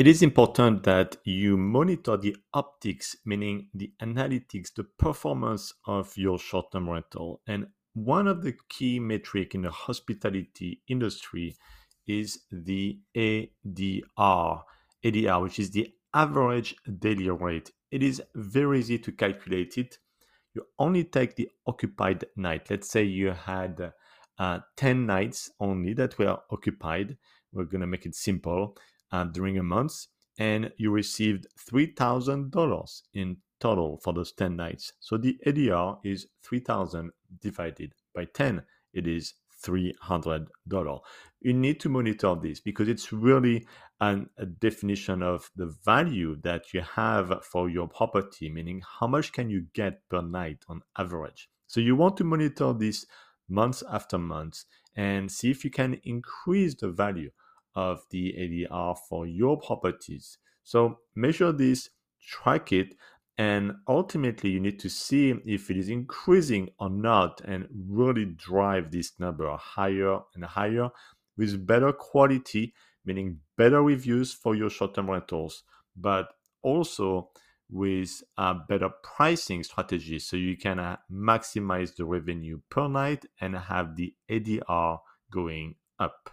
It is important that you monitor the optics, meaning the analytics, the performance of your short term rental. And one of the key metric in the hospitality industry is the ADR, ADR, which is the average daily rate. It is very easy to calculate it. You only take the occupied night. Let's say you had uh, 10 nights only that were occupied. We're going to make it simple uh, during a month, and you received $3,000 in total for those 10 nights. So the ADR is 3,000 divided by 10. It is $300. You need to monitor this because it's really an, a definition of the value that you have for your property, meaning how much can you get per night on average. So you want to monitor this month after month and see if you can increase the value of the ADR for your properties. So measure this, track it, and ultimately you need to see if it is increasing or not and really drive this number higher and higher with better quality, meaning better reviews for your short term rentals, but also with a better pricing strategy so you can uh, maximize the revenue per night and have the ADR going up.